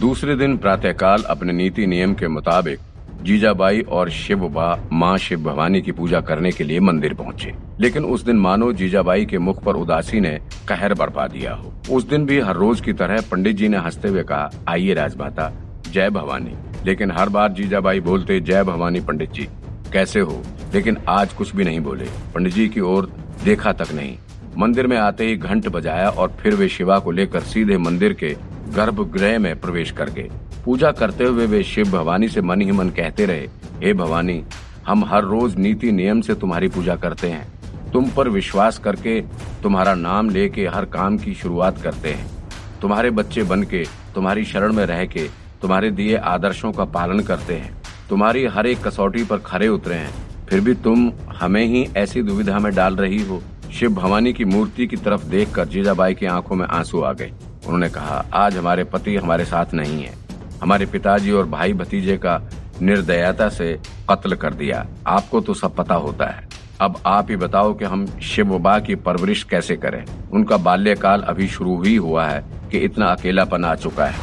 दूसरे दिन प्रातःकाल अपने नीति नियम के मुताबिक जीजाबाई और शिवबा माँ शिव भवानी की पूजा करने के लिए मंदिर पहुँचे। लेकिन उस दिन मानो जीजाबाई के मुख पर उदासी ने कहर बरपा दिया हो। उस दिन भी हर रोज की तरह पंडित जी ने हँसते हुए कहा, आइए राजमाता, जय भवानी। लेकिन हर बार जीजाबाई बोलते, जय भवानी पंडित जी, कैसे हो? लेकिन आज कुछ भी नहीं बोले। पंडित जी की ओर देखा तक नहीं। मंदिर में आते ही घंट बजाया और फिर वे शिवा को लेकर सीधे मंदिर के गर्भगृह में प्रवेश कर गए पूजा करते हुए वे शिव भवानी से मन ही मन कहते रहे, हे भवानी, हम हर रोज नीति नियम से तुम्हारी पूजा करते हैं। तुम पर विश्वास करके तुम्हारा नाम लेके हर काम की शुरुआत करते हैं। तुम्हारे बच्चे बन के तुम्हारी शरण में रह के तुम्हारे दिए आदर्शों का पालन करते हैं। तुम्हारी हर एक कसौटी पर खरे उतरे हैं। फिर भी तुम हमें ही ऐसी दुविधा में डाल रही हो। शिव भवानी की मूर्ति की तरफ़ देखकर जीजाबाई की आँखों में आँसू आ गए। उन्होंने कहा, आज हमारे पति हमारे साथ नहीं है। हमारे पिताजी और भाई भतीजे का निर्दयता से कत्ल कर दिया। आपको तो सब पता होता है। अब आप ही बताओ कि हम शिव शिवबा की परवरिश कैसे करें? उनका बाल्यकाल अभी शुरू ही हुआ है कि इतना अकेलापन आ चुका है।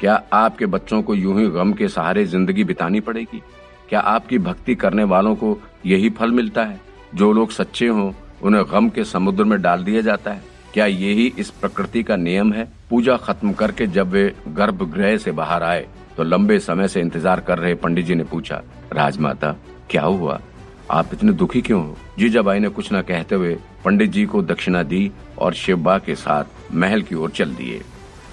क्या आपके बच्चों को यूँ ही गम के सहारे ज़िंदगी बितानी पड़ेगी? क्या आपकी भक्ति करने वालों को यही फल मिलता है? जो लोग सच्चे हों उन्हें गम के समुद्र में डाल दिया जाता है। क्या यही इस प्रकृति का नियम है? पूजा खत्म करके जब वे गर्भगृह से बाहर आए तो लंबे समय से इंतज़ार कर रहे पंडित जी ने पूछा, राजमाता, क्या हुआ? आप इतने दुखी क्यों हो? जीजाबाई ने कुछ न कहते हुए पंडित जी को दक्षिणा दी और शिवबा के साथ महल की ओर चल दिए।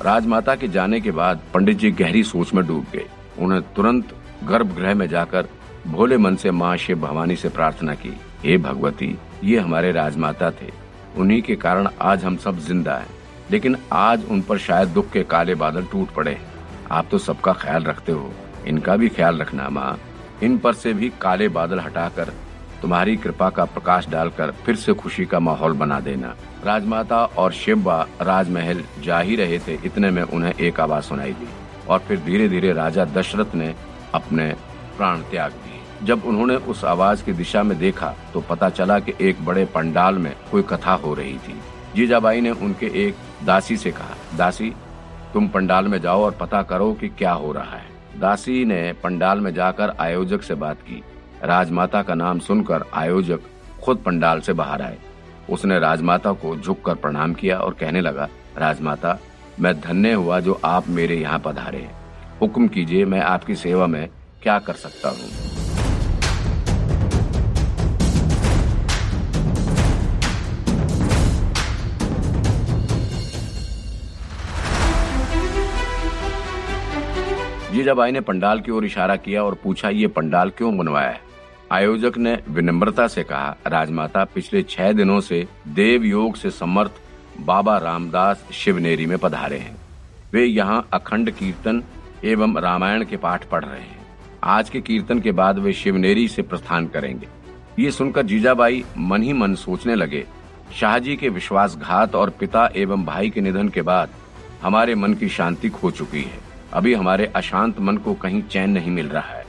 राजमाता के जाने के बाद पंडित जी गहरी सोच में डूब गए। उन्हें तुरंत गर्भगृह में जाकर भोले मन से माँ शिव भवानी से प्रार्थना की। हे भगवती, ये हमारे राजमाता थे। उन्हीं के कारण आज हम सब ज़िंदा हैं। लेकिन आज उन पर शायद दुख के काले बादल टूट पड़े आप तो सबका ख्याल रखते हो। इनका भी ख्याल रखना, माँ। इन पर से भी काले बादल हटाकर, तुम्हारी कृपा का प्रकाश डालकर फिर से खुशी का माहौल बना देना। राजमाता और शिवबा, राजमहल जा ही रहे थे, इतने में उन्हें एक आवाज़ सुनाई दी। और फिर धीरे धीरे राजा दशरथ ने अपने प्राण त्याग दिए। जब उन्होंने उस आवाज़ की दिशा में देखा तो पता चला कि एक बड़े पंडाल में कोई कथा हो रही थी। जीजाबाई ने उनके एक दासी से कहा, दासी, तुम पंडाल में जाओ और पता करो कि क्या हो रहा है। दासी ने पंडाल में जाकर आयोजक से बात की। राजमाता का नाम सुनकर आयोजक खुद पंडाल से बाहर आए। उसने राजमाता को झुककर प्रणाम किया और कहने लगा, राजमाता, मैं धन्य हुआ जो आप मेरे यहाँ पधारे। हुक्म कीजिए, मैं आपकी सेवा में क्या कर सकता हूँ? जीजाबाई ने पंडाल की ओर इशारा किया और पूछा, ये पंडाल क्यों बनवाया है? आयोजक ने विनम्रता से कहा, राजमाता, पिछले छह दिनों से देव योग से समर्थ बाबा रामदास शिवनेरी में पधारे हैं। वे यहाँ अखंड कीर्तन एवं रामायण के पाठ पढ़ रहे हैं। आज के कीर्तन के बाद वे शिवनेरी से प्रस्थान करेंगे। ये सुनकर जीजाबाई मन ही मन सोचने लगे, शाहजी के विश्वासघात और पिता एवं भाई के निधन के बाद हमारे मन की शांति खो चुकी है। अभी हमारे अशांत मन को कहीं चैन नहीं मिल रहा है।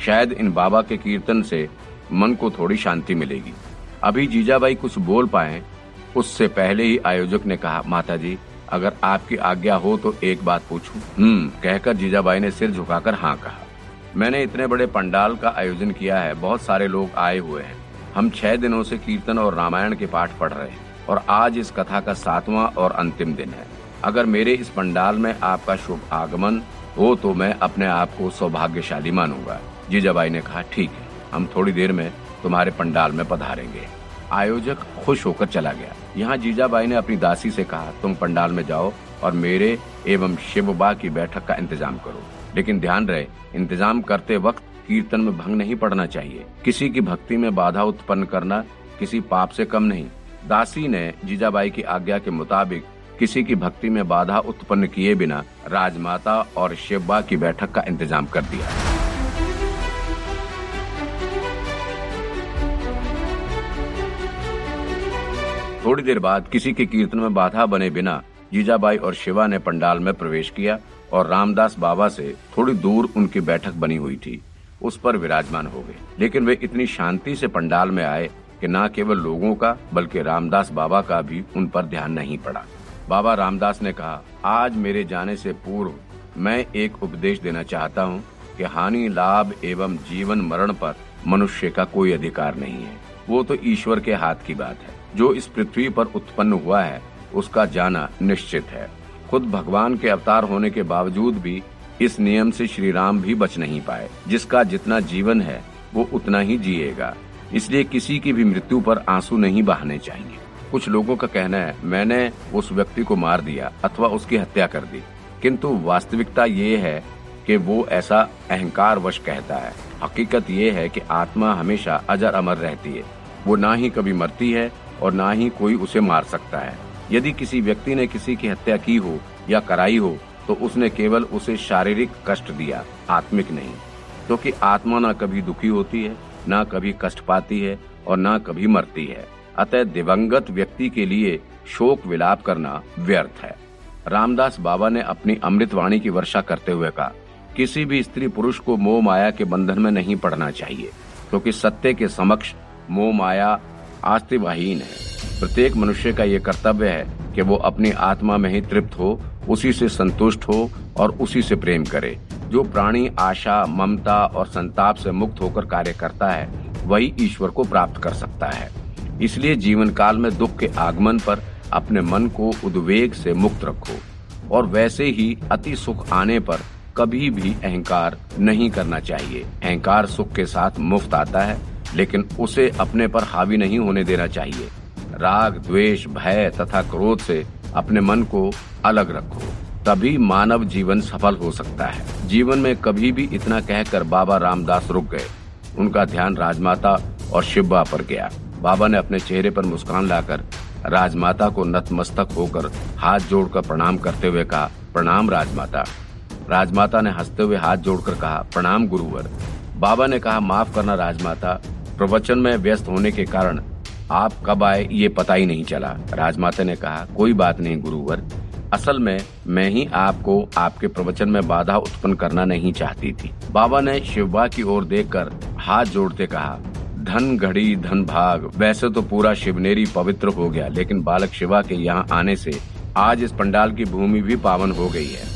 शायद इन बाबा के कीर्तन से मन को थोड़ी शांति मिलेगी। अभी जीजाबाई कुछ बोल पाए, उससे पहले ही आयोजक ने कहा माता जी अगर आपकी आज्ञा हो तो एक बात पूछूँ? हम्म कहकर जीजाबाई ने सिर झुकाकर हाँ कहा। मैंने इतने बड़े पंडाल का आयोजन किया है, बहुत सारे लोग आए हुए हैं। हम छह दिनों से कीर्तन और रामायण के पाठ पढ़ रहे हैं और आज इस कथा का सातवां और अंतिम दिन है। अगर मेरे इस पंडाल में आपका शुभ आगमन हो तो मैं अपने आप को सौभाग्यशाली मानूँगा। जीजाबाई ने कहा, ठीक है, हम थोड़ी देर में तुम्हारे पंडाल में पधारेंगे। आयोजक खुश होकर चला गया। यहाँ जीजाबाई ने अपनी दासी से कहा, तुम पंडाल में जाओ और मेरे एवं शिवबा की बैठक का इंतज़ाम करो। लेकिन ध्यान रहे, इंतज़ाम करते वक्त कीर्तन में भंग नहीं पड़ना चाहिए। किसी की भक्ति में बाधा उत्पन्न करना किसी पाप से कम नहीं। दासी ने जीजाबाई की आज्ञा के मुताबिक किसी की भक्ति में बाधा उत्पन्न किए बिना राजमाता और शिवबा की बैठक का इंतज़ाम कर दिया। थोड़ी देर बाद किसी के कीर्तन में बाधा बने बिना जीजाबाई और शिवा ने पंडाल में प्रवेश किया और रामदास बाबा से थोड़ी दूर उनकी बैठक बनी हुई थी। उस पर विराजमान हो गए। लेकिन वे इतनी शांति से पंडाल में आए कि न केवल लोगों का, बल्कि रामदास बाबा का भी उन पर ध्यान नहीं पड़ा। बाबा रामदास ने कहा, आज मेरे जाने से पूर्व मैं एक उपदेश देना चाहता हूँ कि हानि, लाभ एवं जीवन मरण पर मनुष्य का कोई अधिकार नहीं है। वो तो ईश्वर के हाथ की बात है। जो इस पृथ्वी पर उत्पन्न हुआ है, उसका जाना निश्चित है। खुद भगवान के अवतार होने के बावजूद भी इस नियम से श्री राम भी बच नहीं पाए। जिसका जितना जीवन है, वो उतना ही जिएगा। इसलिए किसी की भी मृत्यु पर आँसू नहीं बहाने चाहिए। कुछ लोगों का कहना है, मैंने उस व्यक्ति को मार दिया अथवा उसकी हत्या कर दी। किंतु वास्तविकता ये है कि वो ऐसा अहंकार वश कहता है। हकीकत ये है कि आत्मा हमेशा अजर अमर रहती है। वो ना ही कभी मरती है और ना ही कोई उसे मार सकता है। यदि किसी व्यक्ति ने किसी की हत्या की हो या कराई हो तो उसने केवल उसे शारीरिक कष्ट दिया, आत्मिक नहीं। क्योंकि तो आत्मा ना कभी दुखी होती है, ना कभी कष्ट पाती है और ना कभी मरती है। अतः दिवंगत व्यक्ति के लिए शोक विलाप करना व्यर्थ है। रामदास बाबा ने अपनी अमृतवाणी की वर्षा करते हुए कहा, किसी भी स्त्री पुरुष को मोह माया के बंधन में नहीं पड़ना चाहिए, क्योंकि तो सत्य के समक्ष मोह माया आस्तिवाहीन है। प्रत्येक मनुष्य का ये कर्तव्य है कि वो अपनी आत्मा में ही तृप्त हो, उसी से संतुष्ट हो और उसी से प्रेम करे। जो प्राणी आशा, ममता और संताप से मुक्त होकर कार्य करता है, वही ईश्वर को प्राप्त कर सकता है। इसलिए जीवन काल में दुख के आगमन पर अपने मन को उद्वेग से मुक्त रखो और वैसे ही अति सुख आने पर कभी भी अहंकार नहीं करना चाहिए। अहंकार सुख के साथ मुफ़्त आता है, लेकिन उसे अपने पर हावी नहीं होने देना चाहिए। राग, द्वेष, भय तथा क्रोध से अपने मन को अलग रखो। तभी मानव जीवन सफल हो सकता है। जीवन में कभी भी इतना कहकर बाबा रामदास रुक गए। उनका ध्यान राजमाता और शिवबा पर गया। बाबा ने अपने चेहरे पर मुस्कान लाकर राजमाता को नतमस्तक होकर हाथ जोड़कर प्रणाम करते हुए कहा, प्रणाम राजमाता। राजमाता ने हँसते हुए हाथ जोड़कर कहा, प्रणाम गुरुवर। बाबा ने कहा, माफ़ करना राजमाता, प्रवचन में व्यस्त होने के कारण आप कब आए ये पता ही नहीं चला। राजमाता ने कहा, कोई बात नहीं गुरुवर, असल में मैं ही आपको आपके प्रवचन में बाधा उत्पन्न करना नहीं चाहती थी। बाबा ने शिवबा की ओर देखकर हाथ जोड़ते कहा धन घड़ी, धन भाग। वैसे तो पूरा शिवनेरी पवित्र हो गया, लेकिन बालक शिवा के यहाँ आने से आज इस पंडाल की भूमि भी पावन हो गई है।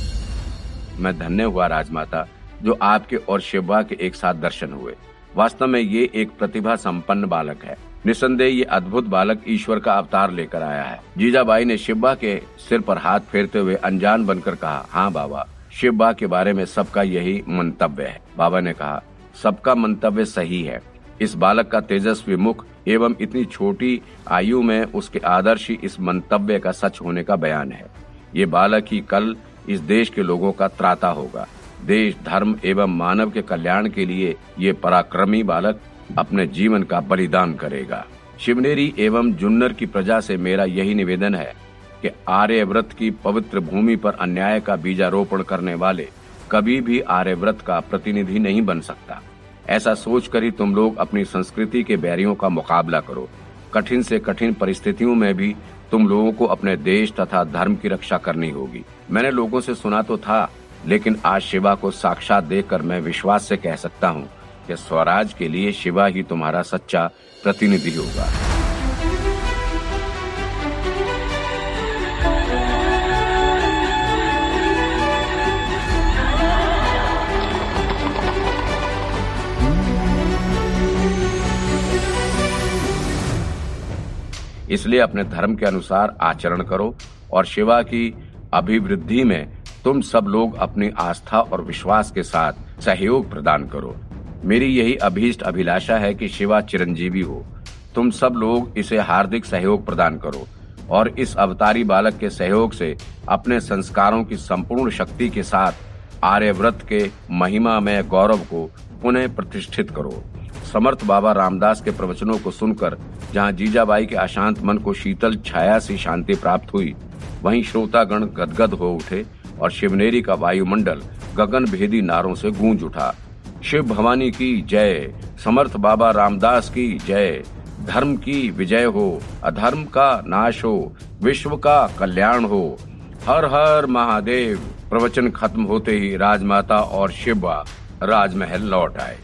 मैं धन्य हुआ, राजमाता, जो आपके और शिवा के एक साथ दर्शन हुए। वास्तव में ये एक प्रतिभा संपन्न बालक है। निसंदेह ये अद्भुत बालक ईश्वर का अवतार लेकर आया है। जीजाबाई ने शिवबा के सिर पर हाथ फेरते हुए अनजान बनकर कहा हाँ बाबा शिवबा के बारे में सबका यही मंतव्य है। बाबा ने कहा, सबका मंतव्य सही है। इस बालक का तेजस्वी मुख एवं इतनी छोटी आयु में उसके आदर्श इस मंतव्य का सच होने का बयान है। ये बालक ही कल इस देश के लोगों का त्राता होगा। देश, धर्म एवं मानव के कल्याण के लिए ये पराक्रमी बालक अपने जीवन का बलिदान करेगा। शिवनेरी एवं जुन्नर की प्रजा से मेरा यही निवेदन है कि आर्यव्रत की पवित्र भूमि पर अन्याय का बीजारोपण करने वाले कभी भी आर्यव्रत का प्रतिनिधि नहीं बन सकता। ऐसा सोच कर ही तुम लोग अपनी संस्कृति के बैरियों का मुकाबला करो। कठिन से कठिन परिस्थितियों में भी तुम लोगों को अपने देश तथा धर्म की रक्षा करनी होगी। मैंने लोगों से सुना तो था, लेकिन आज शिवा को साक्षात देखकर मैं विश्वास से कह सकता हूँ कि स्वराज के लिए शिवा ही तुम्हारा सच्चा प्रतिनिधि होगा। इसलिए अपने धर्म के अनुसार आचरण करो और शिवा की अभिवृद्धि में तुम सब लोग अपनी आस्था और विश्वास के साथ सहयोग प्रदान करो। मेरी यही अभीष्ट अभिलाषा है कि शिवा चिरंजीवी हो। तुम सब लोग इसे हार्दिक सहयोग प्रदान करो और इस अवतारी बालक के सहयोग से अपने संस्कारों की संपूर्ण शक्ति के साथ आर्यव्रत के महिमा में गौरव को पुनः प्रतिष्ठित करो। समर्थ बाबा रामदास के प्रवचनों को सुनकर, जहाँ जीजाबाई के अशांत मन को शीतल छाया से शांति प्राप्त हुई, वहीं श्रोतागण गदगद हो उठे और शिवनेरी का वायुमंडल गगन भेदी नारों से गूंज उठा। शिव भवानी की जय, समर्थ बाबा रामदास की जय, धर्म की विजय हो, अधर्म का नाश हो, विश्व का कल्याण हो। हर हर महादेव, प्रवचन खत्म होते ही राजमाता और शिवा राजमहल लौट आए।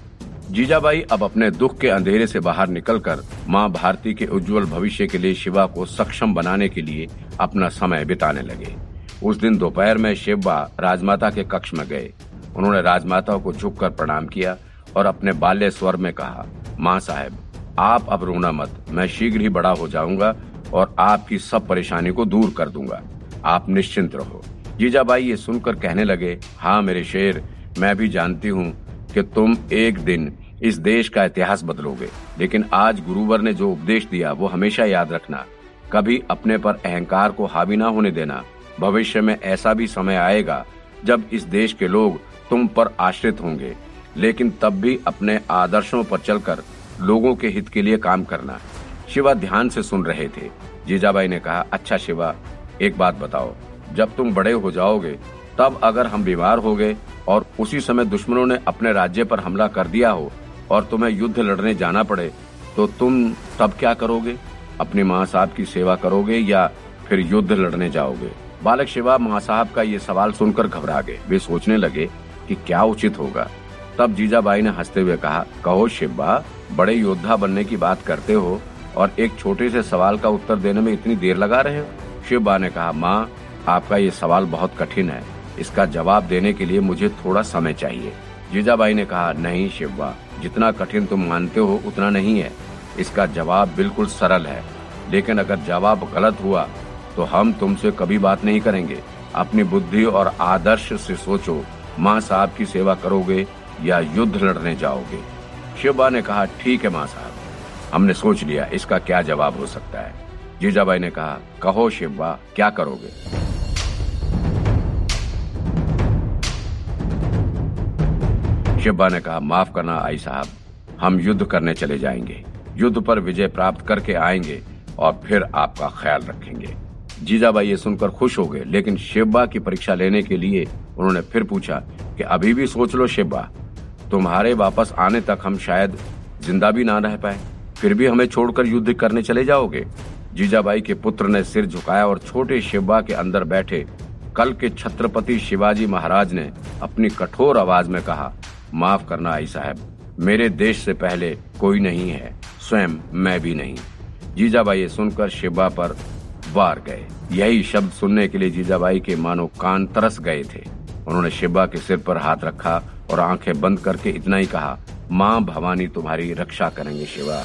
जीजाबाई अब अपने दुख के अंधेरे से बाहर निकलकर माँ भारती के उज्जवल भविष्य के लिए शिवा को सक्षम बनाने के लिए अपना समय बिताने लगे। उस दिन दोपहर में शिवबा राजमाता के कक्ष में गए। उन्होंने राजमाता को झुककर प्रणाम किया और अपने बाल्य स्वर में कहा, माँ साहेब, आप अब रोना मत। मैं शीघ्र ही बड़ा हो जाऊँगा और आपकी सब परेशानी को दूर कर दूँगा। आप निश्चिंत रहो। जीजाबाई ये सुनकर कहने लगे हाँ मेरे शेर, मैं भी जानती हूँ कि तुम एक दिन इस देश का इतिहास बदलोगे। लेकिन आज गुरुवर ने जो उपदेश दिया, वो हमेशा याद रखना। कभी अपने पर अहंकार को हावी ना होने देना। भविष्य में ऐसा भी समय आएगा, जब इस देश के लोग तुम पर आश्रित होंगे। लेकिन तब भी अपने आदर्शों पर चलकर लोगों के हित के लिए काम करना। शिवा ध्यान से सुन रहे थे। जीजाबाई ने कहा अच्छा शिवा, एक बात बताओ। जब तुम बड़े हो जाओगे तब अगर हम बीमार हो गए और उसी समय दुश्मनों ने अपने राज्य पर हमला कर दिया हो और तुम्हें युद्ध लड़ने जाना पड़े तो तुम तब क्या करोगे? अपनी माँ साहब की सेवा करोगे या फिर युद्ध लड़ने जाओगे? बालक शिवा माँ साहब का ये सवाल सुनकर घबरा गए। वे सोचने लगे कि क्या उचित होगा। तब जीजाबाई ने हँसते हुए कहा, कहो शिवा, बड़े योद्धा बनने की बात करते हो और एक छोटे से सवाल का उत्तर देने में इतनी देर लगा रहे हो? शिवबा ने कहा, माँ, आपका ये सवाल बहुत कठिन है। इसका जवाब देने के लिए मुझे थोड़ा समय चाहिए। जीजाबाई ने कहा, नहीं शिवबा, जितना कठिन तुम मानते हो उतना नहीं है। इसका जवाब बिल्कुल सरल है। लेकिन अगर जवाब गलत हुआ तो हम तुमसे कभी बात नहीं करेंगे। अपनी बुद्धि और आदर्श से सोचो, माँ साहब की सेवा करोगे या युद्ध लड़ने जाओगे? शिवबा ने कहा, ठीक है माँ साहब। हमने सोच लिया, इसका क्या जवाब हो सकता है? जीजाबाई ने कहा, कहो शिवबा, क्या करोगे? शिवबा ने कहा माफ़ करना आई साहब। हम युद्ध करने चले जाएँगे। युद्ध पर विजय प्राप्त करके आएँगे और फिर आपका ख्याल रखेंगे। जीजाबाई ये सुनकर खुश हो गए, लेकिन शिवबा की परीक्षा लेने के लिए उन्होंने फिर पूछा कि अभी भी सोच लो शिवबा तुम्हारे वापस आने तक हम शायद ज़िंदा भी ना रह पाए, फिर भी हमें छोड़कर युद्ध करने चले जाओगे? जीजाबाई के पुत्र ने सिर झुकाया और छोटे शिवबा के अंदर बैठे कल के छत्रपति शिवाजी महाराज ने अपनी कठोर आवाज़ में कहा माफ़ करना आई साहब, मेरे देश से पहले कोई नहीं है, स्वयं मैं भी नहीं। जीजाबाई ये सुनकर शिवबा पर वार गए। यही शब्द सुनने के लिए जीजाबाई के मानो कान तरस गए थे। उन्होंने शिवबा के सिर पर हाथ रखा और आँखें बंद करके इतना ही कहा, माँ भवानी तुम्हारी रक्षा करेंगे शिवा